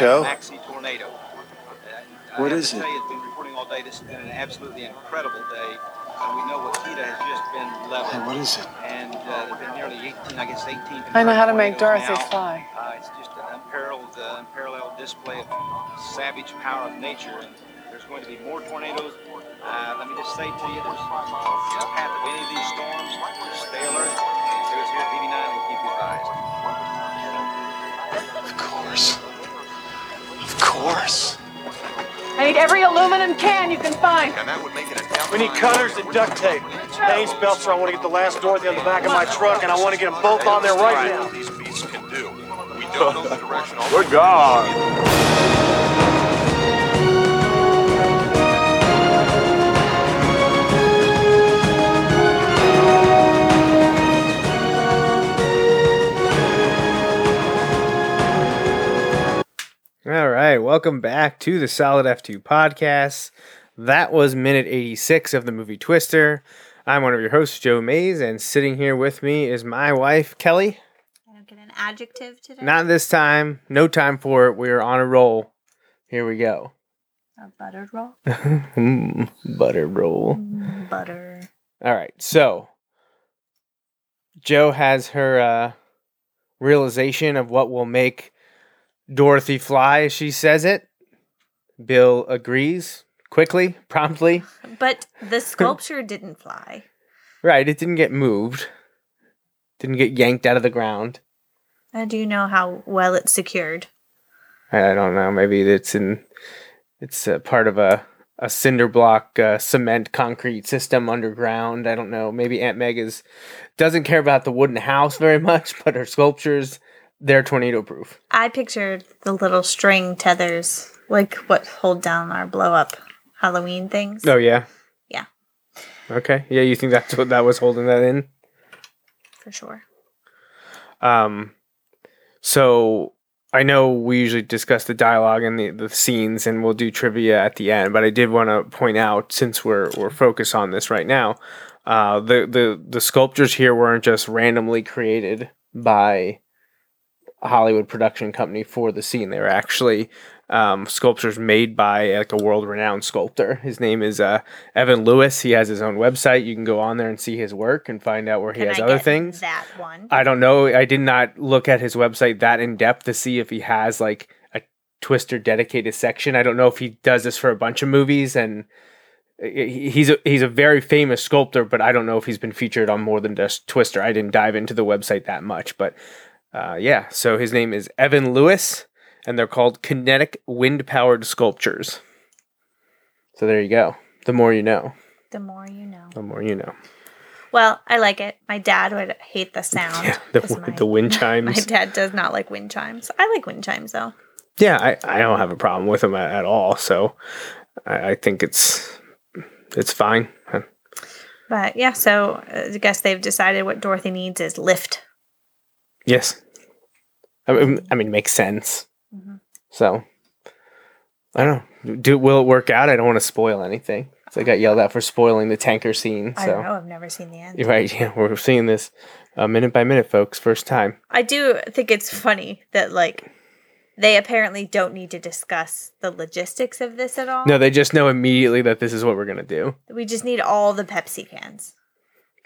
F5 Joe? maxi tornado. Uh, What I have is to it? tell you, it's been reporting all day. This has been an absolutely incredible day. And we know Wakita has just been leveled. Hey, what is it? And uh, there've been nearly 18, I guess 18. I know how to make tornadoes Dorothy now. fly. Uh, it's just an unparalleled, uh, unparalleled display of savage power of nature. And there's going to be more tornadoes. Uh, let me just say to you, there's no path of any of these storms. Course. I need every aluminum can you can find. We need cutters and duct tape. Haynes belts, or I want to get the last Dorothy on the back of my truck, and I want to get them both on there right now. these beasts can do. We don't know the direction all Good All right, welcome back to the Solid F2 podcast. That was minute 86 of the movie Twister. I'm one of your hosts, Joe Mays, and sitting here with me is my wife, Kelly. I don't get an adjective today. Not this time, no time for it. We're on a roll. Here we go. a buttered roll. Mm, butter roll. Butter. All right, so Jo has her uh, realization of what will make Dorothy fly, as she says it. Bill agrees quickly, promptly. But the sculpture didn't fly. Right, it didn't get moved, didn't get yanked out of the ground. How do you know how well it's secured? I don't know. Maybe it's in, it's a part of a a cinder block uh, cement concrete system underground. I don't know. Maybe Aunt Meg is doesn't care about the wooden house very much, but her sculptures they're tornado proof. I pictured the little string tethers, like what hold down our blow up Halloween things. Oh yeah. Yeah. Okay. Yeah, you think that's what that was holding that in? For sure. Um, so I know we usually discuss the dialogue and the, the scenes, and we'll do trivia at the end. But I did want to point out, since we're we're focused on this right now, uh, the the the sculptures here weren't just randomly created by a Hollywood production company for the scene. They were actually um, sculptures made by like a world renowned sculptor. His name is uh, Evan Lewis. He has his own website. You can go on there and see his work and find out where he Can has I other get things. That one. I don't know. I did not look at his website that in depth to see if he has like a Twister dedicated section. I don't know if he does this for a bunch of movies and he's a he's a very famous sculptor, but I don't know if he's been featured on more than just Twister. I didn't dive into the website that much, but uh, yeah. So his name is Evan Lewis, and they're called kinetic wind powered sculptures. So there you go. The more you know, the more you know. the more you know. Well, I like it. My dad would hate the sound. Yeah, the, 'cause the wind chimes. My dad does not like wind chimes. I like wind chimes though. Yeah, I, I don't have a problem with them at, at all. So I, I think it's it's fine. But yeah, so uh, I guess they've decided what Dorothy needs is lift. Yes, I mean, I mean makes sense. Mhm. So I don't know. Do will it work out? I don't want to spoil anything. So I got yelled at for spoiling the tanker scene. I So don't know. I've never seen the end. you're right. Yeah, we're seeing this uh, minute by minute, folks. First time. I do think it's funny that like they apparently don't need to discuss the logistics of this at all. No, they just know immediately that this is what we're gonna do. We just need all the Pepsi cans.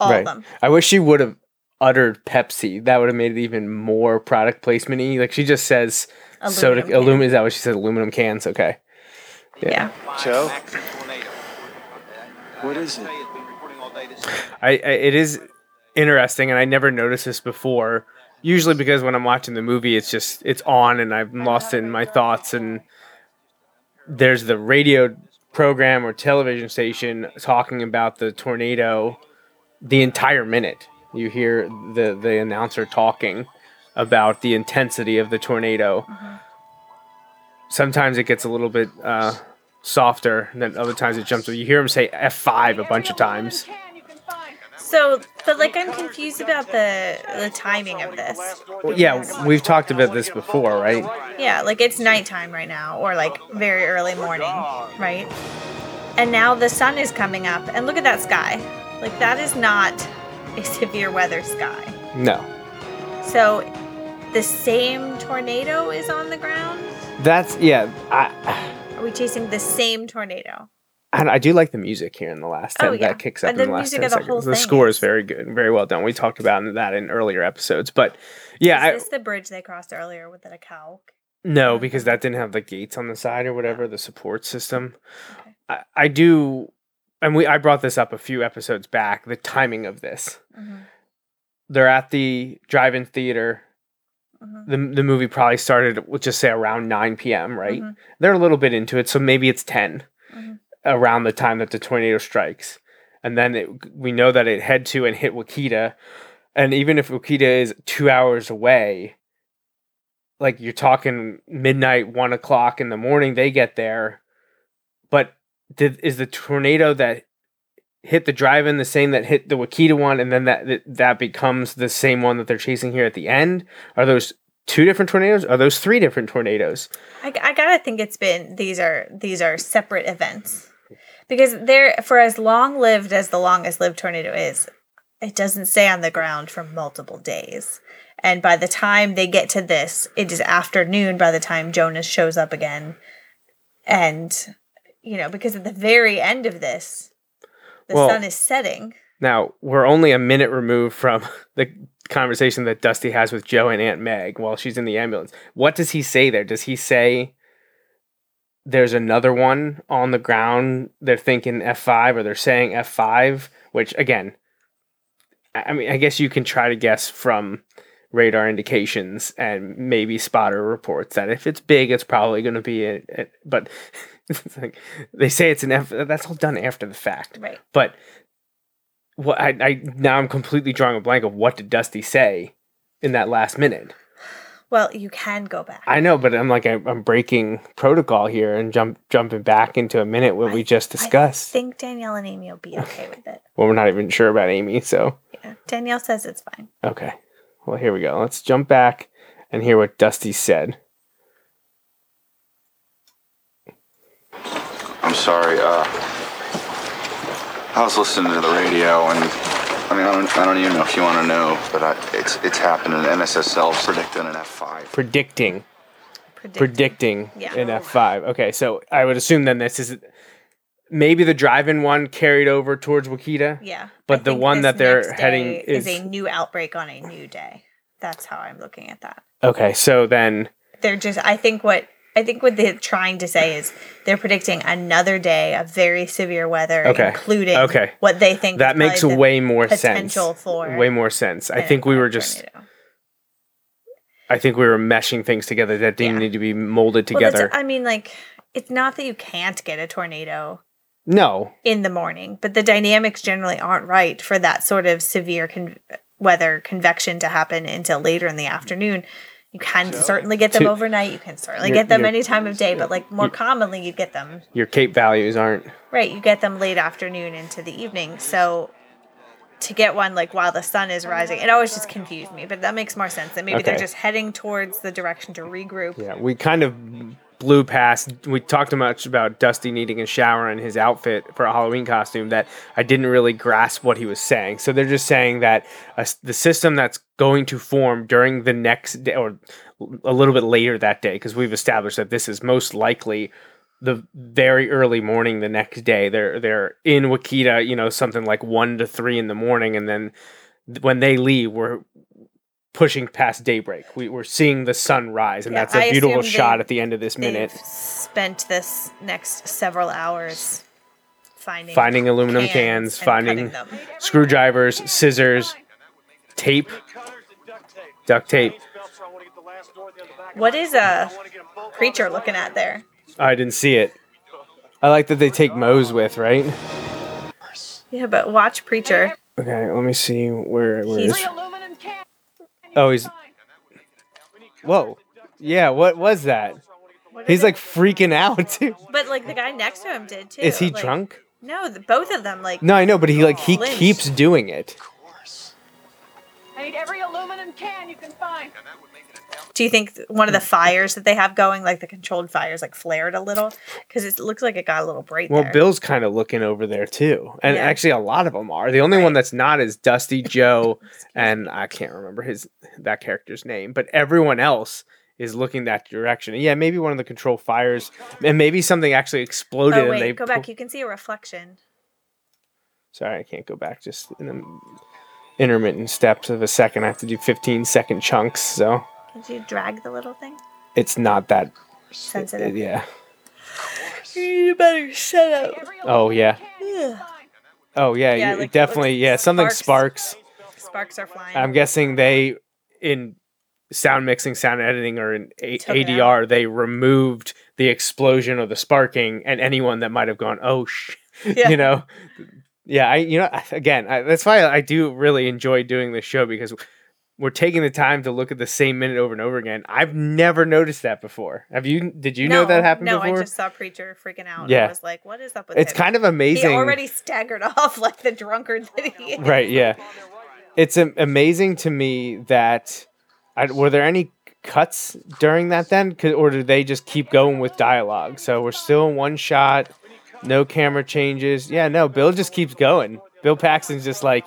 All right. of them. I wish she would have uttered Pepsi. That would have made it even more product placement-y. Like she just says soda Aluminum can. aluminum. Is that what she said? Aluminum cans. Okay. Yeah. Joe? What is it? It's been reporting all day this I, I it is interesting, and I never noticed this before. Usually, because when I'm watching the movie, it's just it's on, and I'm lost in my thoughts. And there's the radio program or television station talking about the tornado the entire minute. You hear the the announcer talking about the intensity of the tornado. Sometimes it gets a little bit uh, softer, and then other times it jumps. You hear him say F5 a bunch of times. So, but like I'm confused about the the timing of this. Well, yeah, we've talked about this before, right? Yeah, like it's nighttime right now, or like very early morning, right? And now the sun is coming up, and look at that sky. Like that is not a severe weather sky. No. So, the same tornado is on the ground. That's yeah. I Are we chasing the same tornado? and I do like the music here in the last oh, ten. Oh, yeah. That kicks up And in the the last music ten of the seconds. whole the score is is- very good, and very well done. We talked about that in earlier episodes, but yeah, I, Is this the bridge they crossed earlier with the cow? no, because that didn't have the gates on the side or whatever the support system. Okay. I, I do, and we I brought this up a few episodes back. The timing of this. Mhm. They're at the drive-in theater. Mhm. The, the movie probably started, we'll just say around 9 p.m., right? Mhm. They're a little bit into it, so maybe it's 10 Mhm. around the time that the tornado strikes. And then it, we know that it head to and hit Wakita. And even if Wakita is two hours away, like you're talking midnight, one o'clock in the morning, they get there. But did, is the tornado that hit the drive-in the same that hit the Wakita one, and then that that- becomes the same one that they're chasing here at the end? Are those two different tornadoes? Are those three different tornadoes? I, I gotta think it's been these are these are separate events because they're for as long lived as the longest lived tornado is, it doesn't stay on the ground for multiple days. And by the time they get to this, it is afternoon by the time Jonas shows up again. And, you know, because at the very end of this, the Well- sun is setting. Now we're only a minute removed from the conversation that Dusty has with Jo and Aunt Meg while she's in the ambulance. What does he say there? Does he say there's another one on the ground? They're thinking F five, or they're saying F five. Which again, I mean, I guess you can try to guess from radar indications and maybe spotter reports that if it's big, it's probably going to be a- But it's like they say it's an F. That's all done after the fact. Right. But what I, I now I'm completely drawing a blank of what did Dusty say in that last minute. Well, you can go back. I know, but I'm like I, I'm breaking protocol here and jump jumping back into a minute what we just discussed. I think Danielle and Amy will be okay with it. well, we're not even sure about Amy, so Yeah. Danielle says it's fine. okay. Well, here we go. Let's jump back and hear what Dusty said. I'm sorry. Uh, I was listening to the radio, and I mean, I don't, I don't even know if you want to know, but I, it's it's happening. NSSL predicting an F5. Predicting, Predict. predicting Yeah. in F5. Okay, so I would assume then this is maybe the drive-in one carried over towards Wakita. Yeah. But I the one that they're heading day is- a new outbreak on a new day. That's how I'm looking at that. Okay, so then They're just I think what I think what they're trying to say is they're predicting another day of very severe weather, Okay. including Okay. what they think that is makes way more sense. for way more sense. I think we were just tornado. I think we were meshing things together that didn't Yeah. need to be molded Well, together. I mean, like it's not that you can't get a tornado no. in the morning, but the dynamics generally aren't right for that sort of severe con- weather convection to happen until later in the afternoon. You can certainly get them To- overnight. You can certainly You're- get them you're- any time of day, but like more commonly, you get them Your Cape values aren't right. You get them late afternoon into the evening. So to get one like while the sun is rising, it always just confused me. But that makes more sense. That maybe they're just heading towards the direction to regroup. Yeah, we kind of blew past. We talked much about Dusty needing a shower and his outfit for a Halloween costume that I didn't really grasp what he was saying. So they're just saying that uh, the system that's going to form during the next day or a little bit later that day, because we've established that this is most likely the very early morning the next day. They're they're in Wakita, you know, something like one to three in the morning, and then when they leave, we're pushing past daybreak. We, we're seeing the sun rise, and Yeah, that's a I beautiful shot at the end of this minute. spent this next several hours finding Finding aluminum cans, and finding them. screwdrivers, scissors, tape, duct tape. What is a creature looking at there? I didn't see it. I like that they take Moe's with, right? Yeah, but watch preacher. Okay, let me see where where He's- is. Oh, he's. Whoa. Yeah, what was that? He's like freaking out. But like the guy next to him did too. Is he like- drunk? No, the, both of them like. No, I know, but he like he Lynched. keeps doing it. I need every aluminum can you can find. Do you think one of the fires that they have going, like the controlled fires, like flared a little? Because it looks like it got a little bright Well, there. Bill's kind of looking over there too, and Yeah. actually a lot of them are. The only one that's not is Dusty Joe, and I can't remember his that character's name, but everyone else is looking that direction. And yeah, maybe one of the control fires, and maybe something actually exploded, oh and wait, they go pu- back. You can see a reflection. Sorry, I can't go back. Just in the intermittent steps of a second. I have to do 15 second chunks, so Can you drag the little thing? it's not that. Sensitive. Yeah. You better shut up. Oh yeah. Oh yeah. Yeah, you- like- definitely. Yeah. Something sparks. sparks. Sparks are flying. I'm guessing they in sound mixing, sound editing, or in A- ADR, they removed the explosion or the sparking, and anyone that might have gone, oh sh, Yeah. you know, yeah. I you know again, I, that's why I do really enjoy doing this show because we're taking the time to look at the same minute over and over again. I've never noticed that before. Have you? Did you know that happened no, before? I just saw preacher freaking out. Yeah. I was like, what is up with it's him? kind of amazing. He already staggered off like the drunkard that he is. right yeah it's am- amazing to me that I, were there any cuts during that then or did they just keep going with dialogue so we're still in one shot no camera changes yeah no bill just keeps going bill paxton's just like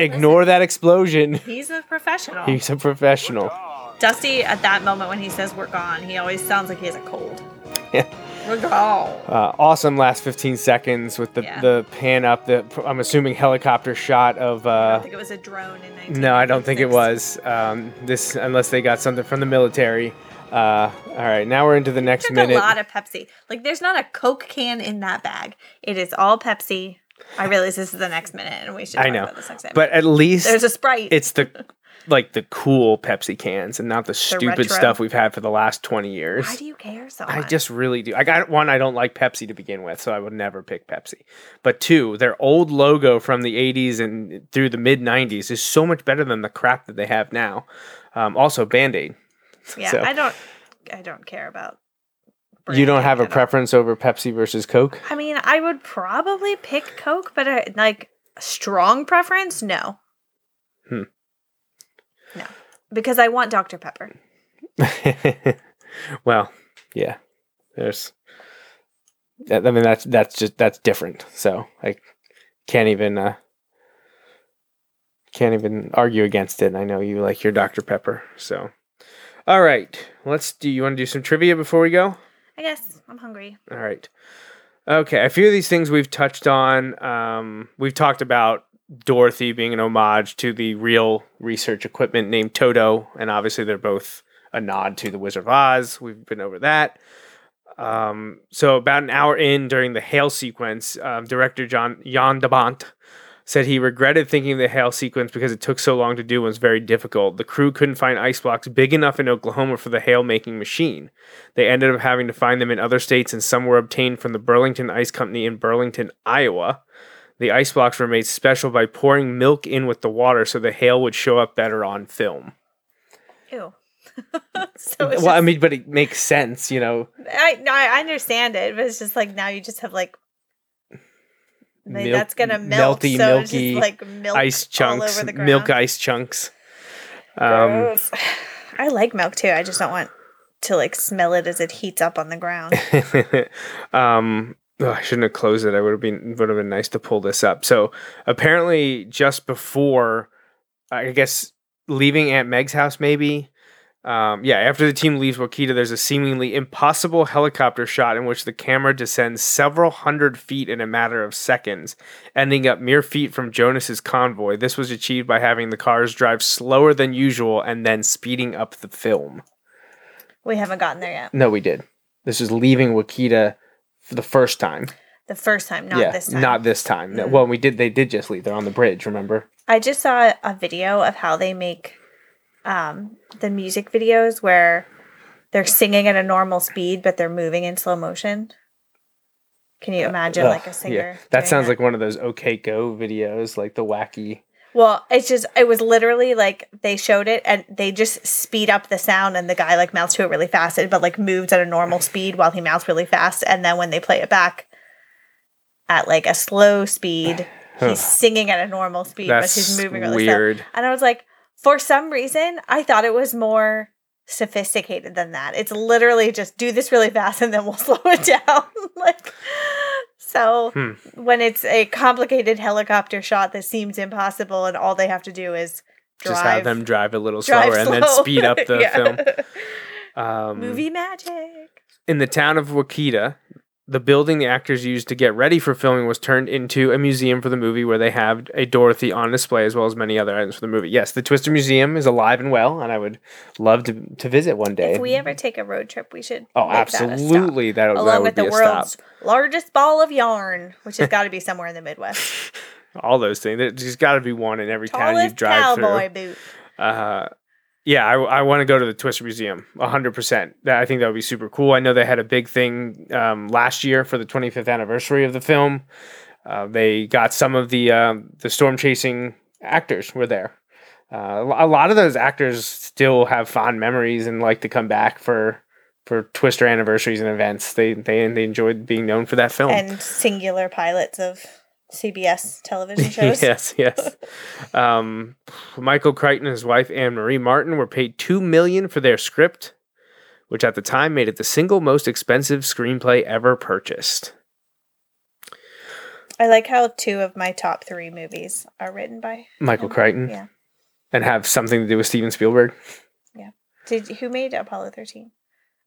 ignore that explosion He's a professional. he's a professional Dusty, at that moment when he says we're gone, he always sounds like he has a cold. Yeah. We're gone. uh, awesome last 15 seconds with the, Yeah. the pan up the i'm assuming helicopter shot of I uh don't think it was a drone in No, I don't think it was. Um, this unless they got something from the military. Uh, all right, now we're into the next minute. a lot of Pepsi. Like, there's not a Coke can in that bag. It is all Pepsi. I realize this is the next minute, and we should. I know, about this next but at least there's a Sprite. it's the like the cool Pepsi cans and not the stupid retro. stuff we've had for the last twenty years. Why do you care so much? I just really do. I got one. I don't like Pepsi to begin with, so I would never pick Pepsi. But two, their old logo from the '80s and through the mid '90s is so much better than the crap that they have now. Um, also, Band Aid. Yeah, so- I don't. I don't care about. You don't have a all. preference over Pepsi versus Coke? I mean, I would probably pick Coke, but uh like strong preference, no. Hmm. No, because I want Dr Pepper. well, yeah. There's. I mean, that's that's just that's different. So I can't even uh, can't even argue against it. I know you like your Dr Pepper. So, all right, let's do. You want to do some trivia before we go? I guess I'm hungry. All right. Okay, a few of these things we've touched on. Um, we've talked about Dorothy being an homage to the real research equipment named Toto, and obviously they're both a nod to the Wizard of Oz. We've been over that. Um, so about an hour in during the hail sequence, um, director John Jan de Bont said he regretted thinking the hail sequence because it took so long to do and was very difficult. The crew couldn't find ice blocks big enough in Oklahoma for the hail making machine. They ended up having to find them in other states, and some were obtained from the Burlington Ice Company in Burlington, Iowa. The ice blocks were made special by pouring milk in with the water so the hail would show up better on film. Ew. so it's well, I mean, but it makes sense, you know. I no, I understand it, but it's just like now you just have like. Like, that's gonna melt, melty, so it's milky just like milk ice all chunks, over the milk ice chunks. Um. I like milk too. I just don't want to like smell it as it heats up on the ground. um, oh, I shouldn't have closed it. I would have been would have been nice to pull this up. So apparently, just before, I guess leaving Aunt Meg's house, maybe. Um, yeah, after the team leaves Wakita, there's a seemingly impossible helicopter shot in which the camera descends several hundred feet in a matter of seconds, ending up mere feet from Jonas's convoy. This was achieved by having the cars drive slower than usual and then speeding up the film. we haven't gotten there yet. No, we did. This is leaving Wakita for the first time. The first time, not yeah, this time. not this time. No, Well, we did. They did just leave. They're on the bridge. Remember? I just saw a video of how they make um, the music videos where they're singing at a normal speed, but they're moving in slow motion. Can you imagine like a singer? That doing sounds like one of those OK Go videos, like the wacky. Well, it's just it was literally like they showed it and they just speed up the sound and the guy like mounts to it really fast, but like moves at a normal speed while he mounts really fast, and then when they play it back at like a slow speed, he's singing at a normal speed, but he's moving really weird. slow. And I was like, for some reason, I thought it was more sophisticated than that. It's literally just do this really fast and then we'll slow it down. like so Hmm. when it's a complicated helicopter shot that seems impossible and all they have to do is drive Just have them drive a little drive slower and then speed up the Yeah. film. Um, Movie magic. in the town of Wakita, the building the actors used to get ready for filming was turned into a museum for the movie where they have a Dorothy on display as well as many other items for the movie. Yes, the Twister Museum is alive and well, and I would love to, to visit one day. If we ever take a road trip, we should oh, make that a stop. absolutely. That, that Along would with be the a stop. world's largest ball of yarn, which has got to be somewhere in the Midwest. All those things. There's got to be one in every town you Tallest drive cowboy through. boot. Uh, yeah, I, I want to go to the Twister Museum 100%. That, I think that would be super cool. I know they had a big thing um, last year for the 25th anniversary of the film. Uh, they got some of the um, the storm chasing actors were there. Uh, a lot of those actors still have fond memories and like to come back for for Twister anniversaries and events. They they they enjoyed being known for that film. And singular pilots of CBS television shows. yes, yes. Um, Michael Crichton and his wife Anne Marie Martin were paid two million for their script, which at the time made it the single most expensive screenplay ever purchased. I like how two of my top three movies are written by Michael Crichton Yeah. and have something to do with Steven Spielberg. Yeah. Did who made Apollo thirteen?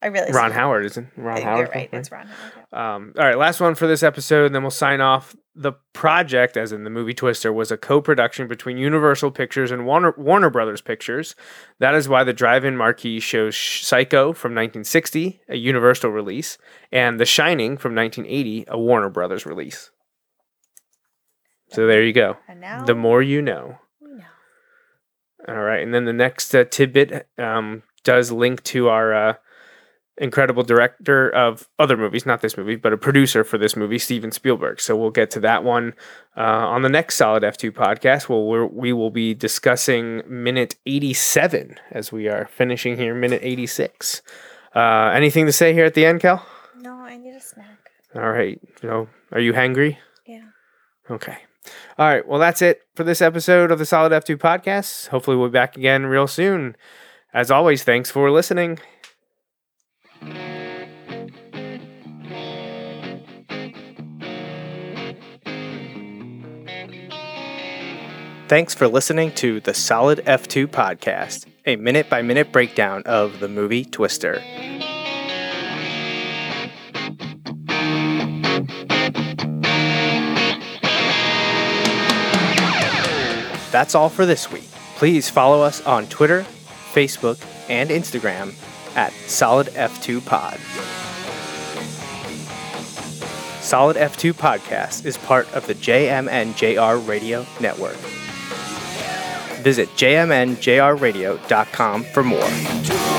I really Ron Howard, isn't it? Ron You're Howard. right. It's Ron Howard. Um, all right, last one for this episode, and then we'll sign off. The project, as in the movie Twister, was a co-production between Universal Pictures and Warner, Warner Brothers Pictures. That is why the drive-in marquee shows Psycho from 1960, a Universal release, and The Shining from 1980, a Warner Brothers release. So there you go. And now The more you know. we know. All right, and then the next uh, tidbit um, does link to our uh, incredible director of other movies, not this movie, but a producer for this movie, Steven Spielberg. So we'll get to that one uh, on the next Solid F2 podcast. Well, we're, we will be discussing minute 87 as we are finishing here, minute 86. Uh, anything to say here at the end, Cal? No, I need a snack. All right. You know, are you hangry? Yeah. Okay. All right. Well, that's it for this episode of the Solid F2 podcast. Hopefully, we'll be back again real soon. As always, thanks for listening. Thanks for listening to the Solid F2 podcast, a minute by minute breakdown of the movie Twister. That's all for this week. Please follow us on Twitter, Facebook, and Instagram at Solid F2 Pod. Solid F2 Podcast is part of the JMNJR Radio Network. Visit jmnjrradio.com for more.